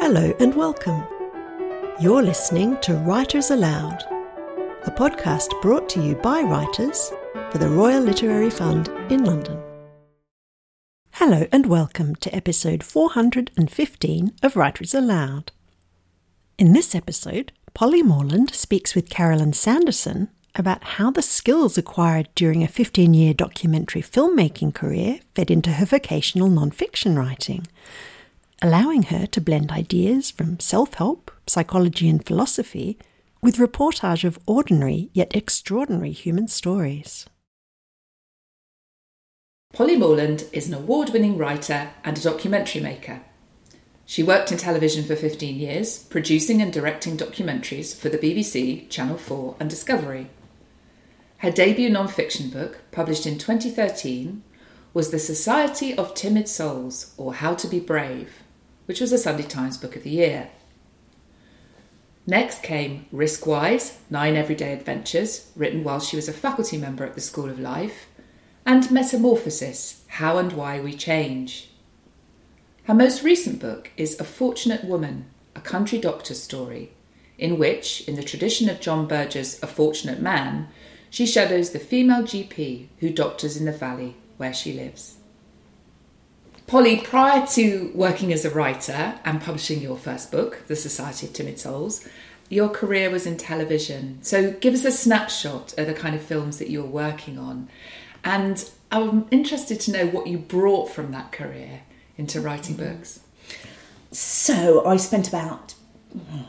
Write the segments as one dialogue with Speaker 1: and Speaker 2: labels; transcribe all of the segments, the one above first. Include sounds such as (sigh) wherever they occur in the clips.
Speaker 1: Hello and welcome. You're listening to Writers Aloud, a podcast brought to you by writers for the Royal Literary Fund in London. Hello and welcome to episode 415 of Writers Aloud. In this episode, Polly Morland speaks with Caroline Sanderson about how the skills acquired during a 15 year documentary filmmaking career fed into her vocational non fiction writing allowing her to blend ideas from self help, psychology, and philosophy with reportage of ordinary yet extraordinary human stories.
Speaker 2: Polly Morland is an award winning writer and a documentary maker. She worked in television for 15 years, producing and directing documentaries for the BBC, Channel 4, and Discovery. Her debut non fiction book, published in 2013, was The Society of Timid Souls, or How to Be Brave, which was the Sunday Times Book of the Year. Next came Riskwise Nine Everyday Adventures, written while she was a faculty member at the School of Life, and Metamorphosis How and Why We Change. Her most recent book is A Fortunate Woman, a country doctor's story, in which, in the tradition of John Berger's A Fortunate Man, she shadows the female GP who doctors in the valley where she lives. Polly, prior to working as a writer and publishing your first book, The Society of Timid Souls, your career was in television. So give us a snapshot of the kind of films that you're working on. And I'm interested to know what you brought from that career into writing mm-hmm. books.
Speaker 3: So I spent about hmm,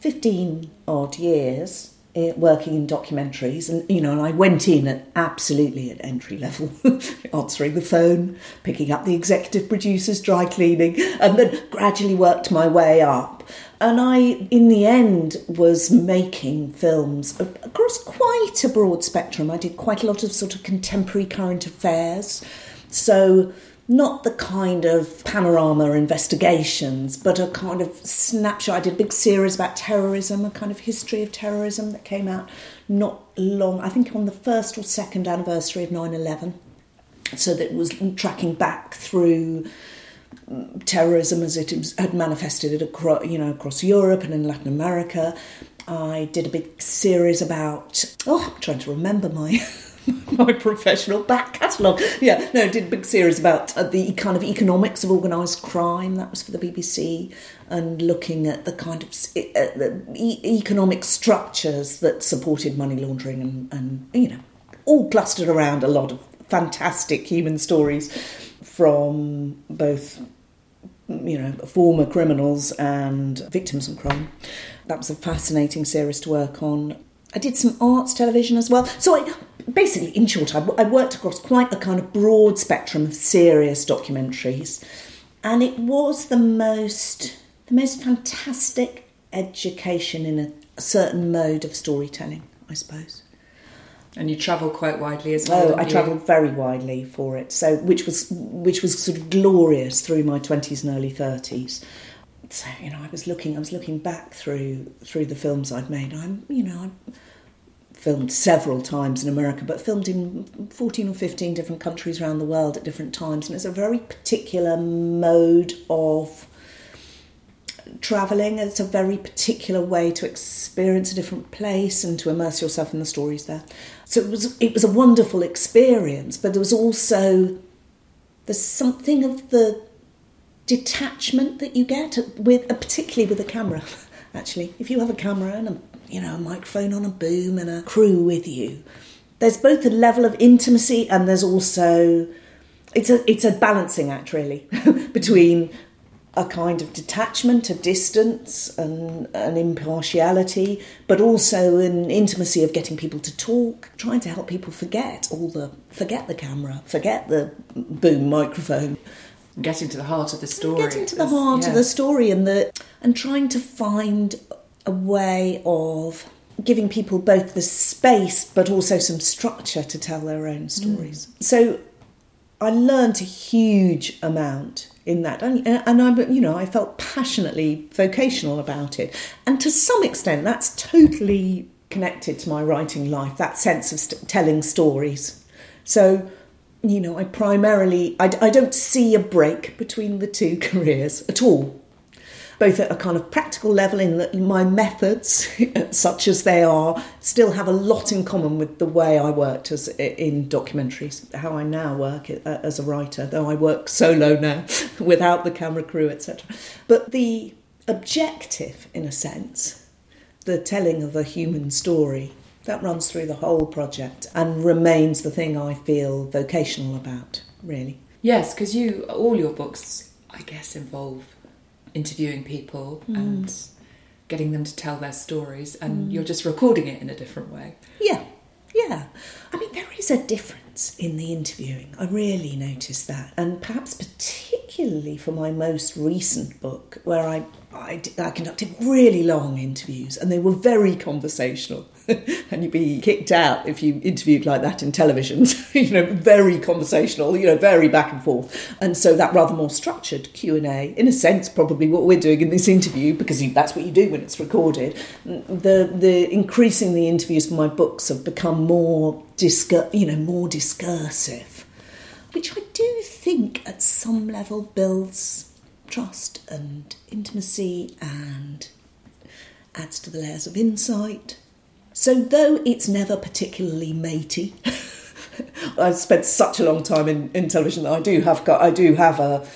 Speaker 3: 15 odd years Eh, working in documentaries and you know and I went in at absolutely at entry level (laughs) answering the phone picking up the executive producers dry cleaning and then gradually worked my way up. And I in the end was making films across quite a broad spectrum. I did quite a lot of sort of contemporary current affairs. So not the kind of panorama investigations, but a kind of snapshot. I did a big series about terrorism, a kind of history of terrorism that came out not long, I think on the first or second anniversary of 9 11. So that was tracking back through mm, terrorism as it had manifested across, you know, across Europe and in Latin America. I did a big series about, oh, I'm trying to remember my. (laughs) (laughs) my professional back catalogue. Yeah, no, did a big series about uh, the kind of economics of organised crime. That was for the BBC, and looking at the kind of uh, the e- economic structures that supported money laundering, and, and you know, all clustered around a lot of fantastic human stories from both you know former criminals and victims of crime. That was a fascinating series to work on. I did some arts television as well. So I basically, in short, I, I worked across quite a kind of broad spectrum of serious documentaries, and it was the most the most fantastic education in a, a certain mode of storytelling, I suppose.
Speaker 2: And you travel quite widely as well.
Speaker 3: Oh, I travelled very widely for it. So, which was which was sort of glorious through my twenties and early thirties. So, you know, I was looking, I was looking back through through the films I'd made. I'm, you know, I'm filmed several times in America, but filmed in 14 or 15 different countries around the world at different times. And it's a very particular mode of travelling. It's a very particular way to experience a different place and to immerse yourself in the stories there. So it was it was a wonderful experience, but there was also there's something of the detachment that you get with particularly with a camera (laughs) actually if you have a camera and a you know, a microphone on a boom and a crew with you. There's both a level of intimacy and there's also it's a it's a balancing act really (laughs) between a kind of detachment, a distance, and an impartiality, but also an intimacy of getting people to talk, trying to help people forget all the forget the camera, forget the boom microphone.
Speaker 2: Getting to the heart of the story.
Speaker 3: Getting to the heart yeah. of the story and the and trying to find a way of giving people both the space but also some structure to tell their own stories. Mm. So I learned a huge amount in that, and, and I, you know, I felt passionately vocational about it, and to some extent, that's totally connected to my writing life. That sense of st- telling stories. So, you know, I primarily I, I don't see a break between the two (laughs) careers at all. Both at a kind of practical level in that my methods, (laughs) such as they are, still have a lot in common with the way I worked as in documentaries, how I now work uh, as a writer, though I work solo now (laughs) without the camera crew, etc. But the objective, in a sense, the telling of a human story, that runs through the whole project and remains the thing I feel vocational about, really.
Speaker 2: Yes, because you, all your books, I guess, involve interviewing people mm. and getting them to tell their stories, and mm. you're just recording it in a different way.
Speaker 3: Yeah, yeah. I mean, there is a difference in the interviewing. I really noticed that, and perhaps particularly for my most recent book, where I I, I conducted really long interviews, and they were very conversational. (laughs) and you'd be kicked out if you interviewed like that in television. (laughs) you know, very conversational. You know, very back and forth. And so that rather more structured Q and A, in a sense, probably what we're doing in this interview, because that's what you do when it's recorded. The the increasing the interviews for my books have become more discur- you know, more discursive, which I do think at some level builds trust and intimacy and adds to the layers of insight so, though it's never particularly matey, (laughs) I've spent such a long time in, in television that I do have got, I do have a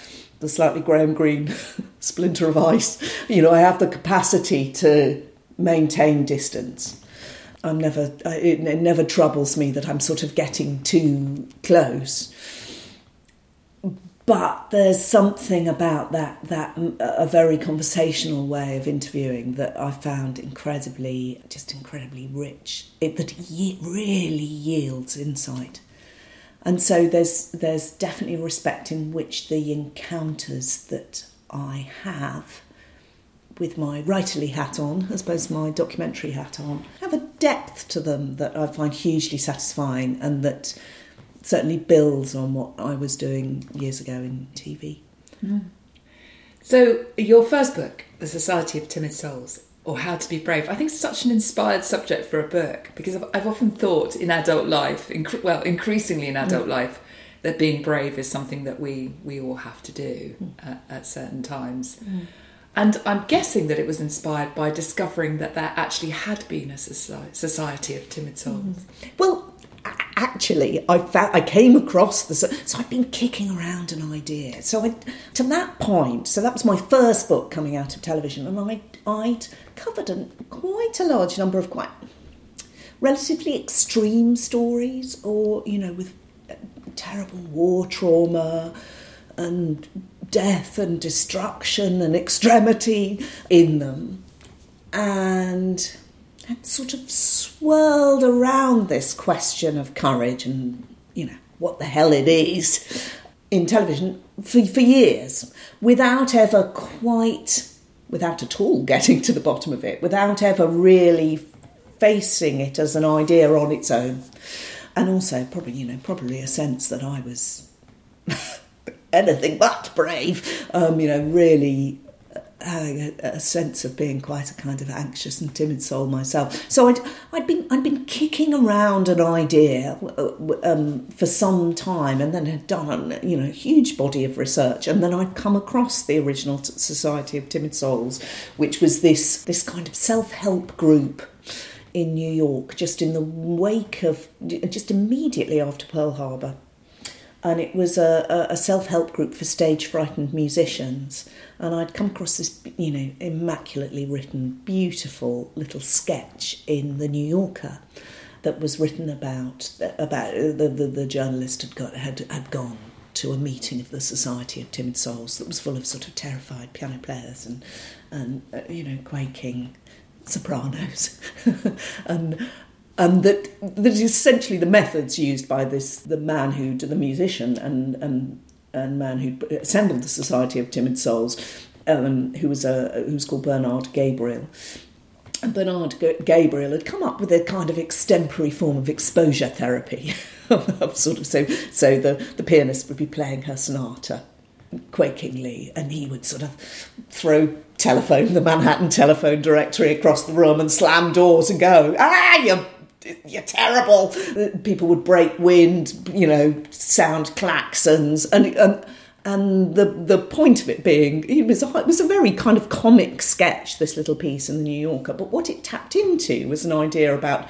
Speaker 3: the slightly Graham Greene (laughs) splinter of ice. You know, I have the capacity to maintain distance. I'm never, it, it never troubles me that I'm sort of getting too close but there's something about that that a very conversational way of interviewing that I found incredibly just incredibly rich. It that really yields insight. And so there's there's definitely respect in which the encounters that I have with my writerly hat on as opposed to my documentary hat on have a depth to them that I find hugely satisfying and that certainly builds on what I was doing years ago in TV.
Speaker 2: Mm. So, your first book, The Society of Timid Souls, or How to Be Brave, I think it's such an inspired subject for a book because I've, I've often thought in adult life, inc- well, increasingly in adult mm. life, that being brave is something that we, we all have to do mm. at, at, certain times. Mm. And I'm guessing that it was inspired by discovering that there actually had been a society of timid souls. Mm.
Speaker 3: Well, actually I found I came across the so I'd been kicking around an idea. So I, to that point, so that was my first book coming out of television, and I I'd covered a, quite a large number of quite relatively extreme stories, or you know, with uh, terrible war trauma and death and destruction and extremity in them, and had sort of swirled around this question of courage and, you know, what the hell it is in television for, for years without ever quite, without at all getting to the bottom of it, without ever really facing it as an idea on its own. And also, probably, you know, probably a sense that I was (laughs) anything but brave, um, you know, really having a, a, sense of being quite a kind of anxious and timid soul myself. So I'd, I'd been I'd been kicking around an idea uh, um, for some time, and then had done you know a huge body of research, and then I'd come across the original Society of Timid Souls, which was this this kind of self help group in New York, just in the wake of just immediately after Pearl Harbor and it was a, a self help group for stage frightened musicians. And I'd come across this, you know, immaculately written, beautiful little sketch in the New Yorker that was written about about the, the, the journalist had got had had gone to a meeting of the Society of Timid Souls that was full of sort of terrified piano players and and uh, you know quaking sopranos (laughs) and and that that is essentially the methods used by this the man who the musician and and and man who assembled the Society of Timid Souls, um, who was a who's called Bernard Gabriel. Bernard Gabriel had come up with a kind of extempore form of exposure therapy, (laughs) sort of so so the the pianist would be playing her sonata quakingly, and he would sort of throw telephone the Manhattan telephone directory across the room and slam doors and go, ah, you you're terrible. People would break wind, you know, sound claxons, and and and the the point of it being it was a, it was a very kind of comic sketch this little piece in the New Yorker but what it tapped into was an idea about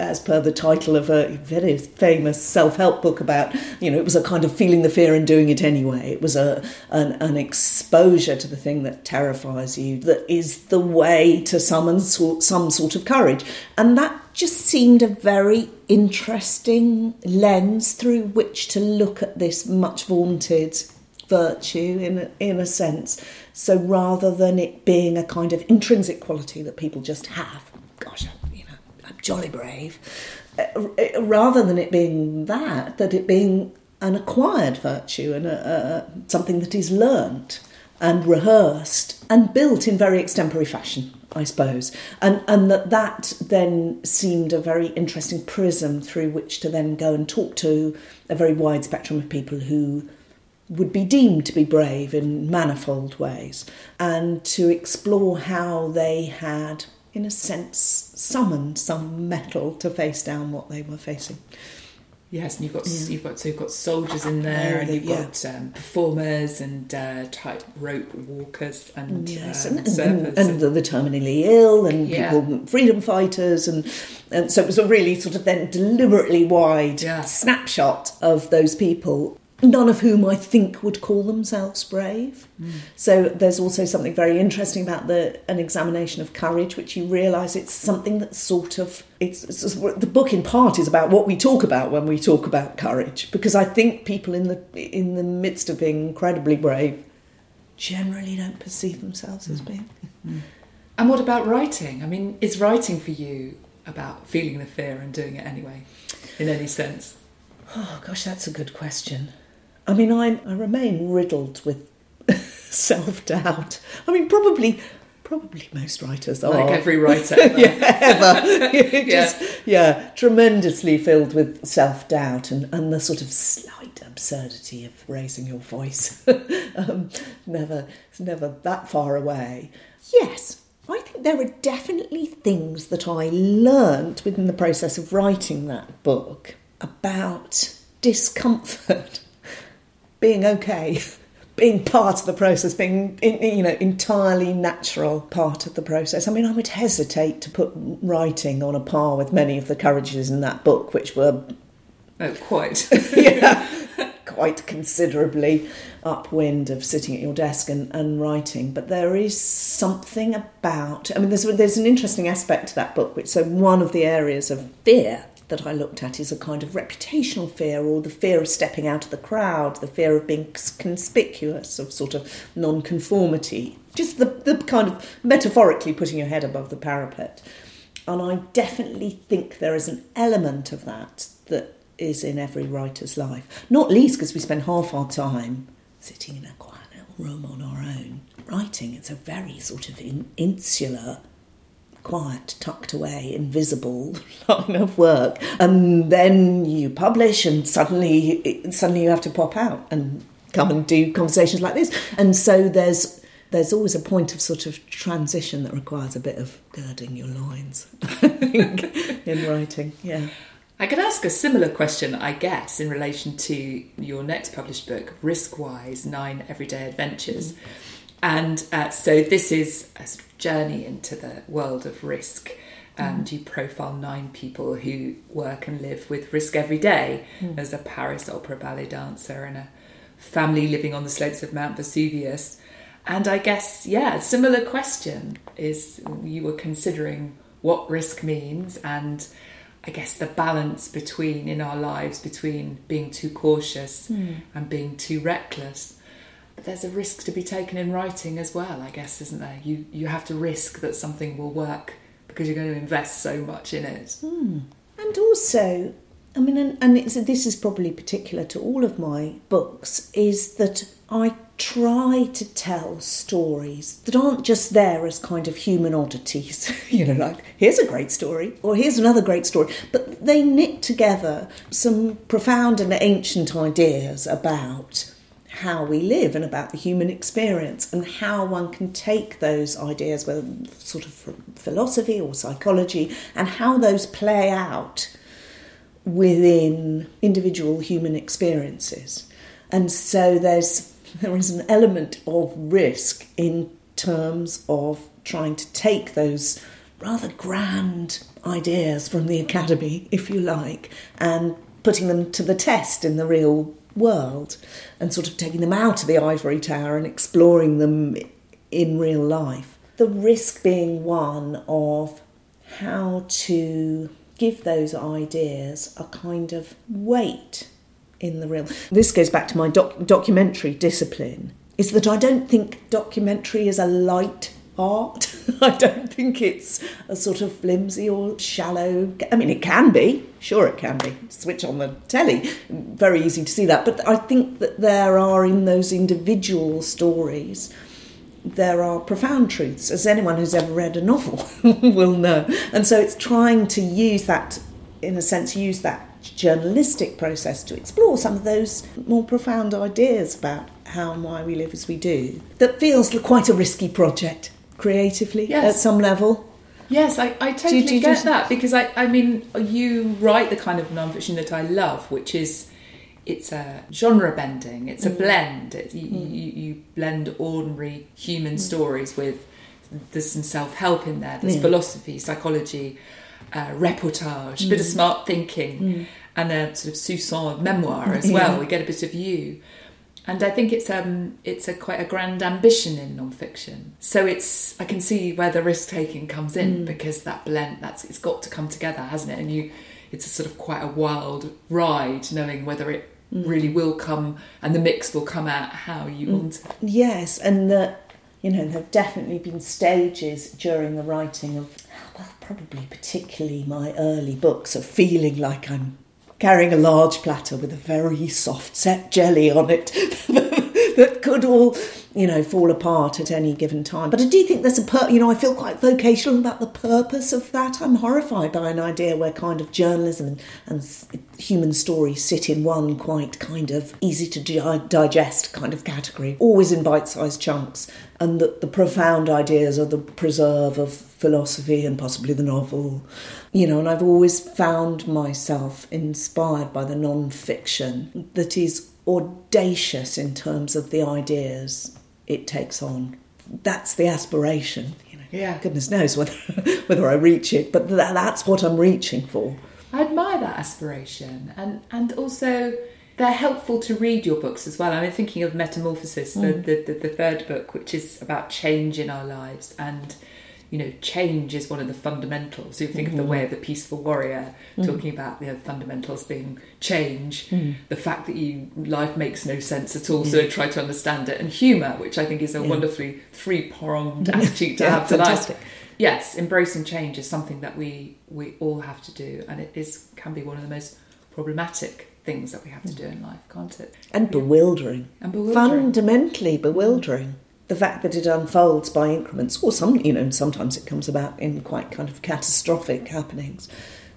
Speaker 3: as per the title of a very famous self-help book about you know it was a kind of feeling the fear and doing it anyway it was a an, an exposure to the thing that terrifies you that is the way to summon some sort of courage and that just seemed a very interesting lens through which to look at this much vaunted virtue in a, in a sense. So rather than it being a kind of intrinsic quality that people just have, gosh, I'm, you know, I'm jolly brave. Uh, rather than it being that, that it being an acquired virtue and a, a, something that is learnt and rehearsed and built in very extemporary fashion. I suppose, and and that that then seemed a very interesting prism through which to then go and talk to a very wide spectrum of people who would be deemed to be brave in manifold ways, and to explore how they had, in a sense, summoned some mettle to face down what they were facing.
Speaker 2: Yes, and you've got yeah. you've got so you've got soldiers in there, and you've yeah. got um, performers and uh, rope walkers and
Speaker 3: yes, um, and, and, and, and, the terminally ill and yeah. people freedom fighters, and and so it was a really sort of then deliberately wide snapshot of those people none of whom I think would call themselves brave. Mm. So there's also something very interesting about the an examination of courage, which you realise it's something that's sort of it's, it's, the book in part is about what we talk about when we talk about courage, because I think people in the in the midst of being incredibly brave generally don't perceive themselves mm. as being.
Speaker 2: Mm. And what about writing? I mean, is writing for you about feeling the fear and doing it anyway, in any sense?
Speaker 3: Oh gosh, that's a good question. I mean, I, I remain riddled with (laughs) self doubt. I mean, probably probably most writers are.
Speaker 2: Like every (laughs) writer ever. yeah,
Speaker 3: ever. (laughs) Just, yeah. yeah, tremendously filled with self doubt and, and the sort of slight absurdity of raising your voice. um, never, it's never that far away. Yes, I think there are definitely things that I learnt within the process of writing that book about discomfort being okay, (laughs) being part of the process, being you know entirely natural part of the process. I mean, I would hesitate to put writing on a par with many of the courages in that book, which were
Speaker 2: oh, quite (laughs)
Speaker 3: yeah, (laughs) quite considerably upwind of sitting at your desk and, and writing. But there is something about I mean, there's there's an interesting aspect to that book, which so one of the areas of fear that I looked at is a kind of reputational fear or the fear of stepping out of the crowd, the fear of being conspicuous, of sort of non-conformity. Just the, the kind of metaphorically putting your head above the parapet. And I definitely think there is an element of that that is in every writer's life. Not least because we spend half our time sitting in a quiet little room on our own writing. It's a very sort of in, insular quiet, tucked away, invisible (laughs) line of work, and then you publish, and suddenly, suddenly you have to pop out and come and do conversations like this, and so there's there's always a point of sort of transition that requires a bit of girding your loins, (laughs) I think, in writing. Yeah.
Speaker 2: I could ask a similar question, I guess, in relation to your next published book, Riskwise Nine Everyday Adventures. Mm. And uh, so this is a sort of journey into the world of risk. And mm. you profile nine people who work and live with risk every day. Mm. There's a Paris opera ballet dancer and a family living on the slopes of Mount Vesuvius. And I guess, yeah, a similar question is you were considering what risk means and I guess the balance between in our lives between being too cautious mm. and being too reckless there's a risk to be taken in writing as well, I guess, isn't there? You you have to risk that something will work because you're going to invest so much in it.
Speaker 3: Mm. And also, I mean, and, and this is probably particular to all of my books, is that I try to tell stories that aren't just there as kind of human oddities, (laughs) you know, like here's a great story or here's another great story, but they knit together some profound and ancient ideas about how we live and about the human experience and how one can take those ideas, whether sort of philosophy or psychology, and how those play out within individual human experiences. And so there's there is an element of risk in terms of trying to take those rather grand ideas from the academy, if you like, and putting them to the test in the real world and sort of taking them out of the ivory tower and exploring them in real life. The risk being one of how to give those ideas a kind of weight in the real. This goes back to my doc- documentary discipline. Is that I don't think documentary is a light art. (laughs) I don't think it's a sort of flimsy or shallow. I mean, it can be, sure, it can be. Switch on the telly, very easy to see that. But I think that there are in those individual stories. There are profound truths, as anyone who's ever read a novel (laughs) will know. And so it's trying to use that, in a sense, use that journalistic process to explore some of those more profound ideas about how and why we live as we do. That feels quite a risky project creatively
Speaker 2: Yes.
Speaker 3: at some level.
Speaker 2: Yes, I, I totally
Speaker 3: do you
Speaker 2: get
Speaker 3: just-
Speaker 2: that because I, I mean, you write the kind of nonfiction that I love, which is it's a genre bending, it's a mm. blend. It, you, mm. you, you blend ordinary human mm. stories with there's some self help in there, there's
Speaker 3: Yeah.
Speaker 2: philosophy, psychology, uh, reportage, a bit of smart thinking, and a sort of soupçon memoir as well.
Speaker 3: Yeah.
Speaker 2: We get a bit of you. And I think it's um it's a quite a grand ambition in non-fiction. So it's I can see where the risk taking comes in mm. because that blend that's it's got to come together, hasn't it? And you it's a sort of quite a wild ride, knowing whether it mm. really will come and the mix will come out how you mm. want it.
Speaker 3: Yes, and that you know there have definitely been stages during the writing of well, probably particularly my early books of feeling like I'm carrying a large platter with a very soft set jelly on it (laughs) that could all you know fall apart at any given time. But I do think there's a you know I feel quite vocational about the purpose of that. I'm horrified by an idea where kind of journalism and, and human stories sit in one quite kind of easy to di- digest kind of category, always in bite-sized chunks, and that the profound ideas are the preserve of philosophy and possibly the novel. You know, and I've always found myself inspired by the non-fiction that is audacious in terms of the ideas it takes on. That's the aspiration. You know,
Speaker 2: Yeah.
Speaker 3: goodness knows whether (laughs) whether I reach it, but tha- that's what I'm reaching for.
Speaker 2: I admire that aspiration, and and also they're helpful to read your books as well. I mean, thinking of Metamorphosis, the, mm. the, the the third book, which is about change in our lives, and you know, change is one of the fundamentals. You think of the mm-hmm. way of the peaceful warrior, mm. talking about the fundamentals being change, mm. the fact that you life makes no sense at all, so mm. try to understand it, and humour, which I think is a wonderfully three pronged (laughs) attitude to
Speaker 3: Yeah,
Speaker 2: have to life yes, embracing change is something that we we all have to do, and it is can be one of the most problematic things that we have to do in life, can't it?
Speaker 3: And bewildering.
Speaker 2: And bewildering.
Speaker 3: Fundamentally bewildering. The fact that it unfolds by increments, or some, you know, sometimes it comes about in quite kind of catastrophic happenings,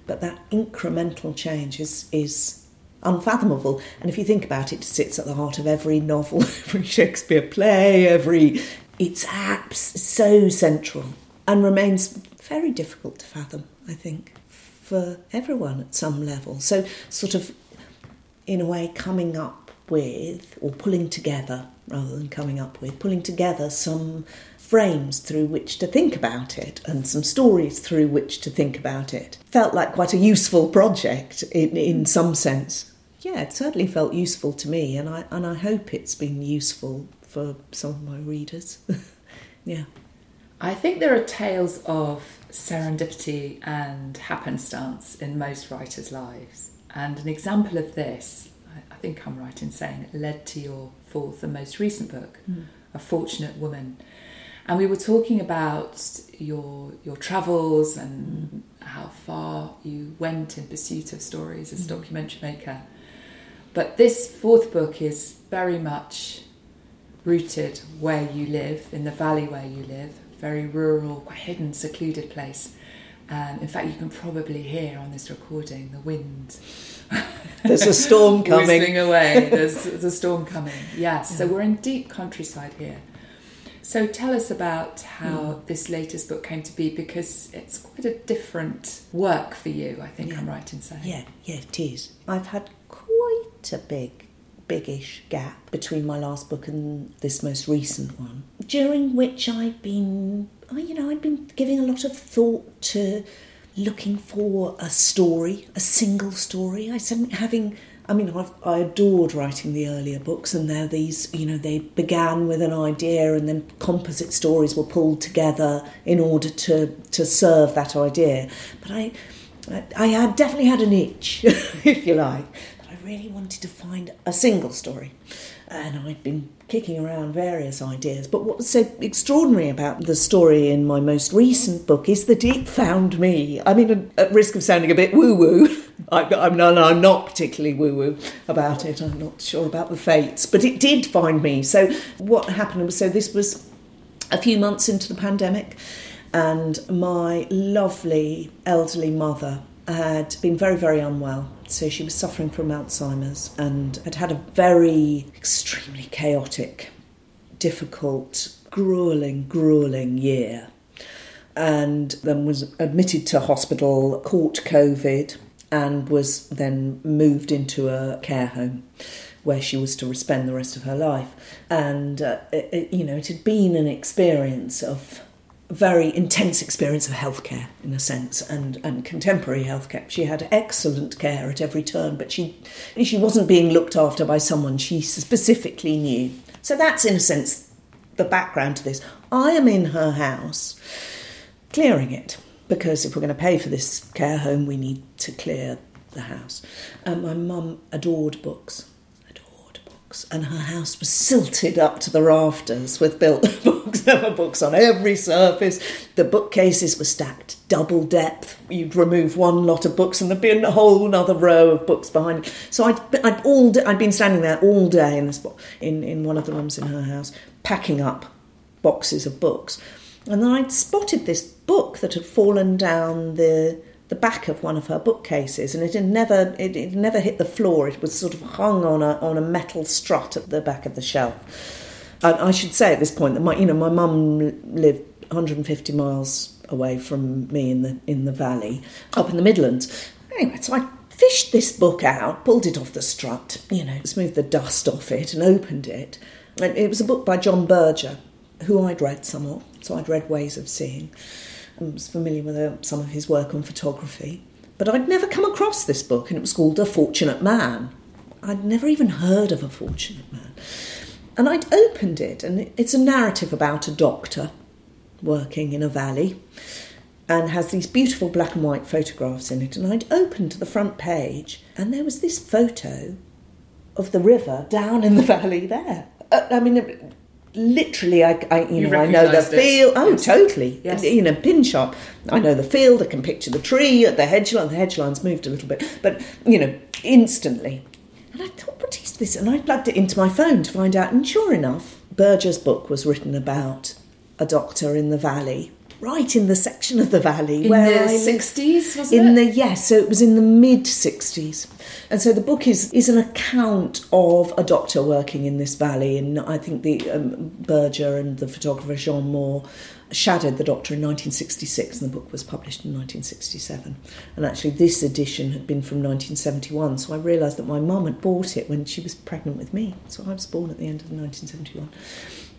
Speaker 3: but that incremental change is is unfathomable. And if you think about it, it sits at the heart of every novel, (laughs) every Shakespeare play, every. It's apps so central and remains very difficult to fathom. I think for everyone at some level. So sort of in a way, coming up with, or pulling together, rather than coming up with, pulling together some frames through which to think about it and some stories through which to think about it. Felt like quite a useful project in, in some sense. Yeah, it certainly felt useful to me, and I, and I hope it's been useful for some of my readers. (laughs) yeah.
Speaker 2: I think there are tales of serendipity and happenstance in most writers' lives, and an example of this, think I'm right in saying, led to your fourth and most recent book, hmm. A Fortunate Woman. And we were talking about your your travels and hmm. how far you went in pursuit of stories as a hmm. documentary maker. But this fourth book is very much rooted where you live, in the valley where you live, very rural, quite hidden, secluded place. Um, in fact, you can probably hear on this recording the wind (laughs)
Speaker 3: There's a storm (laughs) coming.
Speaker 2: whistling away. (laughs) There's, there's a storm coming. Yes, so we're in deep countryside here. So tell us about how this latest book came to be because it's quite a different work for you. I think I'm right in saying.
Speaker 3: Yeah, yeah, it is. I've had quite a big, biggish gap between my last book and this most recent one, during which I've been, you know, I'd been giving a lot of thought to looking for a story, a single story. I said having I mean, I've, i adored writing the earlier books, and now these, you know, they began with an idea, and then composite stories were pulled together in order to to serve that idea. But I, I had definitely had an itch, (laughs) if you like. Really wanted to find a single story, and I'd been kicking around various ideas. But what was so extraordinary about the story in my most recent book is that it found me. I mean, at risk of sounding a bit woo woo. (laughs) I'm I'm not particularly woo woo about it. I'm not sure about the fates, but it did find me. So, what happened was so this was a few months into the pandemic, and my lovely elderly mother had been very, very unwell. So, she was suffering from Alzheimer's and had had a very extremely chaotic, difficult, grueling, grueling year and then was admitted to hospital, caught COVID, and was then moved into a care home where she was to spend the rest of her life. And, uh, it, you know, it had been an experience of very intense experience of healthcare in a sense and, and contemporary healthcare. She had excellent care at every turn, but she she wasn't being looked after by someone she specifically knew. So that's in a sense the background to this. I am in her house clearing it because if we're going to pay for this care home, we need to clear the house. And my mum adored books, and her house was silted up to the rafters with built (laughs) books. There were books on every surface. The bookcases were stacked double depth. You'd remove one lot of books, and there'd be a whole other row of books behind. So I'd, I'd all I'd been standing there all day in this in in one of the rooms in her house, packing up boxes of books. And then I'd spotted this book that had fallen down the the back of one of her bookcases, and it had never it, it never hit the floor. It was sort of hung on a on a metal strut at the back of the shelf. And I should say at this point that my you know my mum lived 150 miles away from me in the in the valley up in the Midlands. Anyway, so I fished this book out, pulled it off the strut, you know, smoothed the dust off it, and opened it. And it was a book by John Berger, who I'd read some of. So I'd read Ways of Seeing. I was familiar with uh, some of his work on photography. But I'd never come across this book, and it was called A Fortunate Man. I'd never even heard of A Fortunate Man. And I'd opened it, and it's a narrative about a doctor working in a valley and has these beautiful black and white photographs in it. And I'd opened to the front page, and there was this photo of the river down in the (laughs) valley there. Uh, I mean, literally, I, I you, you know, I know the field. Oh, yes. totally. Yes. You know, pin shop. I know the field. I can picture the tree at the hedge line. The hedge line's moved a little bit, but you know, instantly. And I thought, what is this? And I plugged it into my phone to find out. And sure enough, Berger's book was written about a doctor in the valley right in the section of the valley
Speaker 2: in
Speaker 3: where
Speaker 2: the sixties,
Speaker 3: wasn't in it? the yes, so it was in the mid sixties, and so the book is is an account of a doctor working in this valley, and I think the um, Berger and the photographer Jean Mohr shadowed the doctor in 1966 and the book was published in 1967 and actually this edition had been from 1971 so i realised that my mum had bought it when she was pregnant with me. So i was born at the end of 1971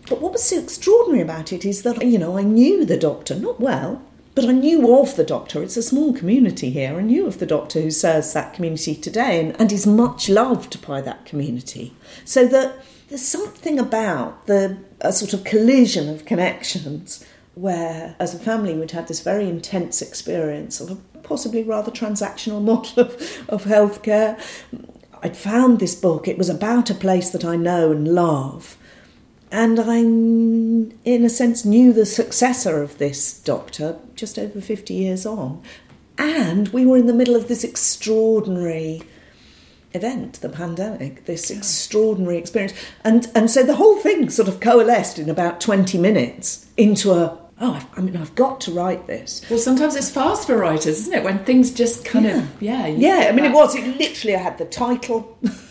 Speaker 3: but what was so extraordinary about it is that, you know, I knew the doctor, not well, but I knew of the doctor. It's a small community here. I knew of the doctor who serves that community today and, and is much loved by that community. So that there's something about the a sort of collision of connections where, as a family, we'd had this very intense experience of a possibly rather transactional (laughs) model of, of healthcare. I'd found this book. It was about a place that I know and love and I, in a sense, knew the successor of this doctor just over 50 years on. And we were in the middle of this extraordinary event, the pandemic, this extraordinary experience. And, and so the whole thing sort of coalesced in about 20 minutes into a oh, I mean, I've got to write this.
Speaker 2: Well, sometimes it's fast for writers, isn't it? When things just kind
Speaker 3: yeah.
Speaker 2: of, yeah.
Speaker 3: Yeah, I mean, that. it was. It literally, I had the title. (laughs)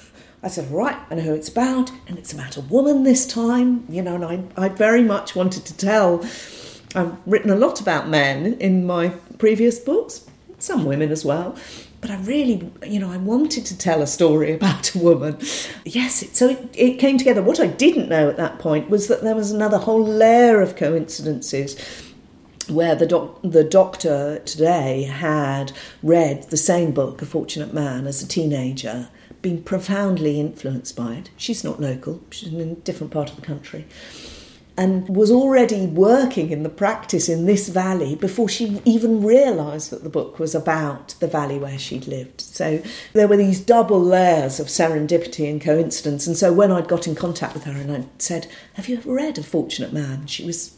Speaker 3: I said, right, I know who it's about, and it's about a woman this time, you know, and I, I very much wanted to tell. I've written a lot about men in my previous books, some women as well, but I really, you know, I wanted to tell a story (laughs) about a woman. Yes, it, so it, it came together. What I didn't know at that point was that there was another whole layer of coincidences where the, doc- the doctor today had read the same book, A Fortunate Man, as a teenager, been profoundly influenced by it. She's not local, she's in a different part of the country. And was already working in the practice in this valley before she even realised that the book was about the valley where she'd lived. So there were these double layers of serendipity and coincidence. And so when I'd got in contact with her and I said, Have you ever read A Fortunate Man? She was,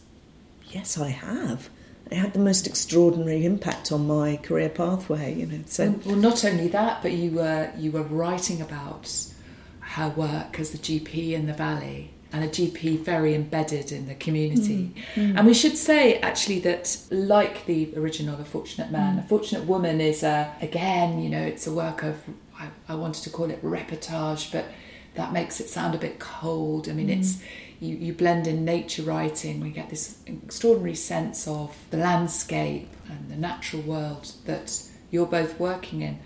Speaker 3: Yes, I have it had the most extraordinary impact on my career pathway. You know, so
Speaker 2: well, not only that, but you were you were writing about her work as the GP in the valley and a GP very embedded in the community. Mm, mm. And we should say actually that, like the original A Fortunate Man, mm. A Fortunate Woman is a, again, you know, it's a work of I, I wanted to call it reportage, but that makes it sound a bit cold. I mean, it's mm you, you blend in nature writing, we get this extraordinary sense of the landscape and the natural world that you're both working in.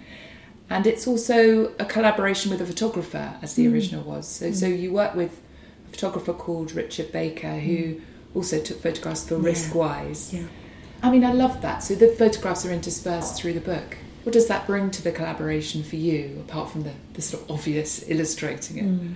Speaker 2: And it's also a collaboration with a photographer, as the mm. original was. So, mm. so you work with a photographer called Richard Baker, who mm. also took photographs for yeah. Riskwise.
Speaker 3: Yeah.
Speaker 2: I mean, I love that. So the photographs are interspersed through the book. What does that bring to the collaboration for you, apart from the, the sort of obvious illustrating it? Mm.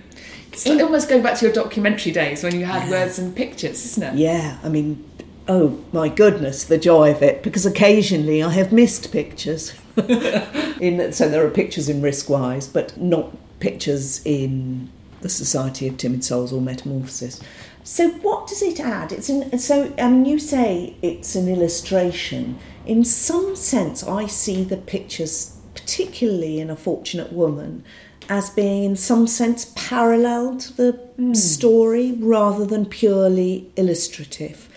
Speaker 2: It's like almost going back to your documentary days when you had yeah. words and pictures, isn't it?
Speaker 3: Yeah, I mean, oh my goodness, the joy of it, because occasionally I have missed pictures. (laughs) in So there are pictures in Riskwise, but not pictures in the Society of Timid Souls or Metamorphosis. So what does it add? It's an, so um, you say it's an illustration in some sense, I see the pictures, particularly in A Fortunate Woman, as being in some sense parallel to the mm. story rather than purely illustrative.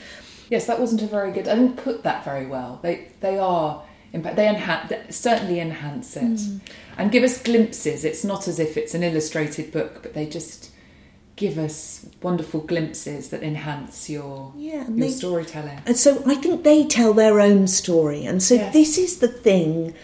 Speaker 2: Yes, that wasn't a very good. I didn't put that very well. They they are. They enhance certainly enhance it mm. and give us glimpses. It's not as if it's an illustrated book, but they just give us wonderful glimpses that enhance your yeah, your they, storytelling.
Speaker 3: And so I think they tell their own story, and so yes. this is the thing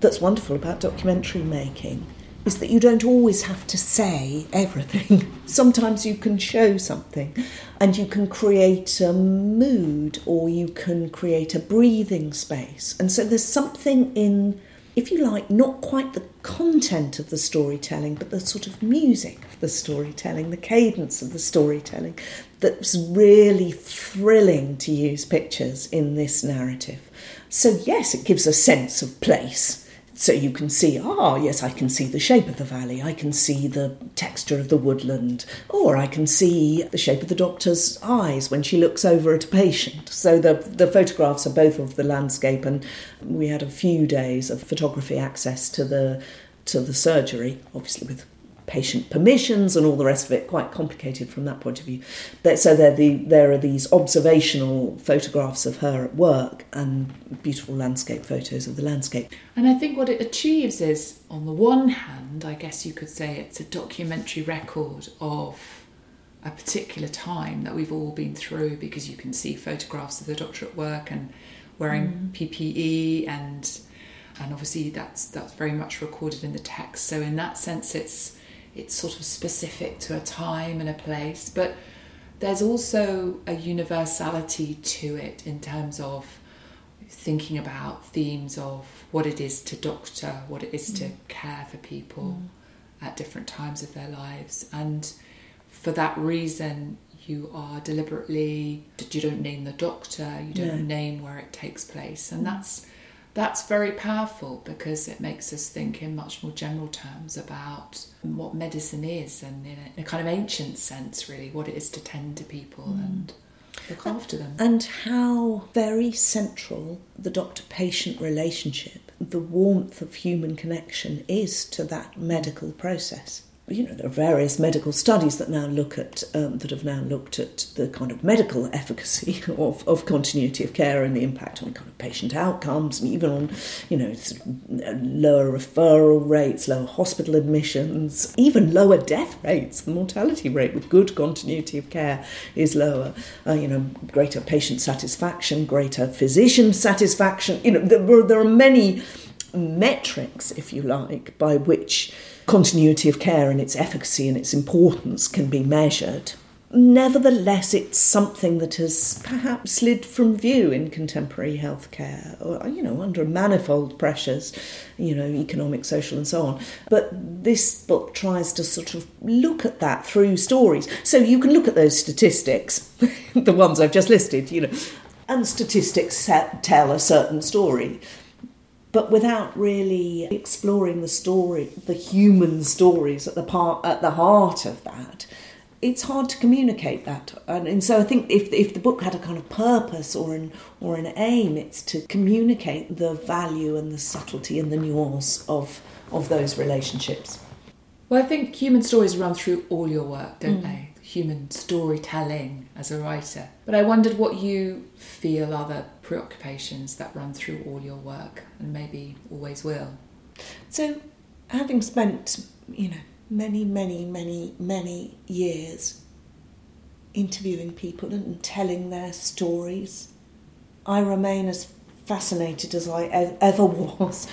Speaker 3: that's wonderful about documentary making is that you don't always have to say everything. (laughs) Sometimes you can show something and you can create a mood or you can create a breathing space. And so there's something in if you like, not quite the content of the storytelling, but the sort of music of the storytelling, the cadence of the storytelling, that's really thrilling to use pictures in this narrative. So, yes, it gives a sense of place so you can see, ah, yes, I can see the shape of the valley, I can see the texture of the woodland, or I can see the shape of the doctor's eyes when she looks over at a patient. So the, the photographs are both of the landscape, and we had a few days of photography access to the to the surgery, obviously with patient permissions and all the rest of it, quite complicated from that point of view. So there, the, there are these observational photographs of her at work and beautiful landscape photos of the landscape.
Speaker 2: And I think what it achieves is, on the one hand, I guess you could say it's a documentary record of a particular time that we've all been through because you can see photographs of the doctor at work and wearing mm. PPE and and obviously that's that's very much recorded in the text so in that sense it's it's sort of specific to a time and a place, but there's also a universality to it in terms of thinking about themes of what it is to doctor, what it is mm. to care for people mm. at different times of their lives. And for that reason, you are deliberately, you don't name the doctor, you don't no. name where it takes place. And mm. that's that's very powerful because it makes us think in much more general terms about what medicine is and in a, in a kind of ancient sense really what it is to tend to people mm. and look after them
Speaker 3: and how very central the doctor patient relationship the warmth of human connection is to that medical process you know, there are various medical studies that now look at um, that have now looked at the kind of medical efficacy (laughs) of, of continuity of care and the impact on kind of patient outcomes and even on, you know, lower referral rates, lower hospital admissions, even lower death rates. The mortality rate with good continuity of care is lower. Uh, you know, greater patient satisfaction, greater physician satisfaction. You know, there, there are many metrics, if you like, by which continuity of care and its efficacy and its importance can be measured. Nevertheless, it's something that has perhaps slid from view in contemporary healthcare, you know, under manifold pressures, you know, economic, social, and so on. But this book tries to sort of look at that through stories. So you can look at those statistics, (laughs) the ones I've just listed, you know, and statistics tell a certain story but without really exploring the story, the human stories at the part at the heart of that, it's hard to communicate that. And, and, so I think if if the book had a kind of purpose or an or an aim, it's to communicate the value and the subtlety and the nuance of of those relationships.
Speaker 2: Well, I think human stories run through all your work, don't mm. they? Human storytelling as a writer. But I wondered what you feel are the preoccupations that run through all your work and maybe always will.
Speaker 3: So, having spent, you know, many, many, many, many years interviewing people and telling their stories, I remain as fascinated as I ever (laughs) was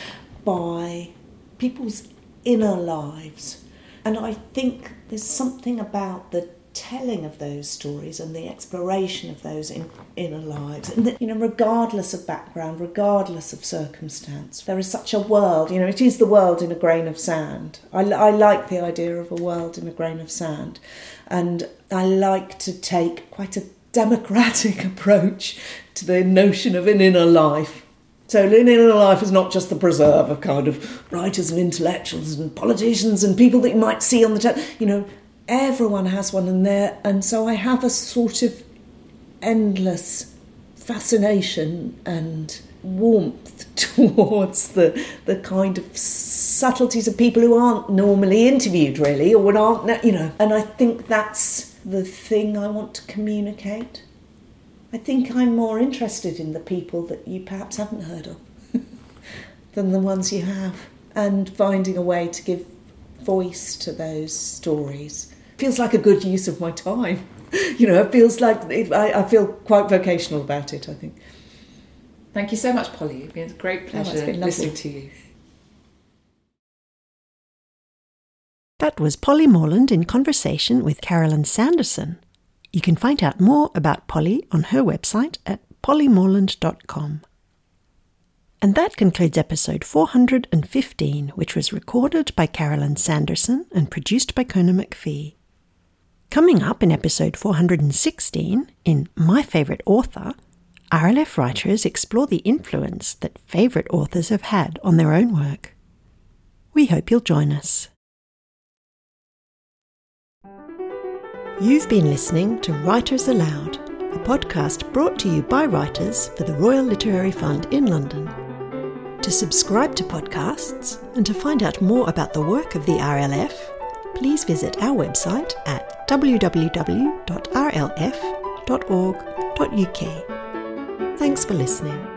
Speaker 3: by people's inner lives. And I think there's something about the telling of those stories and the exploration of those in, inner lives. And that, you know, regardless of background, regardless of circumstance, there is such a world. You know, it is the world in a grain of sand. I, I like the idea of a world in a grain of sand, and I like to take quite a democratic (laughs) approach to the notion of an inner life. So an inner life is not just the preserve of kind of writers and intellectuals and politicians and people that you might see on the television. You know, everyone has one in there, and so I have a sort of endless fascination and warmth (laughs) towards the the kind of subtleties of people who aren't normally interviewed really or aren't you know. And I think that's the thing I want to communicate. I think I'm more interested in the people that you perhaps haven't heard of (laughs) than the ones you have and finding a way to give voice to those stories feels like a good use of my time. (laughs) you know, it feels like it, I, I, feel quite vocational about it, I think.
Speaker 2: Thank you so much, Polly. It's been a great oh, pleasure oh, listening to you.
Speaker 1: That was Polly Morland in conversation with Caroline Sanderson. You can find out more about Polly on her website at pollymorland.com. And that concludes episode 415, which was recorded by Caroline Sanderson and produced by Kona Macphee. Coming up in episode 416, in My Favourite Author, RLF writers explore the influence that favourite authors have had on their own work. We hope you'll join us. You've been listening to Writers Aloud, a podcast brought to you by writers for the Royal Literary Fund in London. To subscribe to podcasts and to find out more about the work of the RLF, please visit our website at www.rlf.org.uk. Thanks for listening.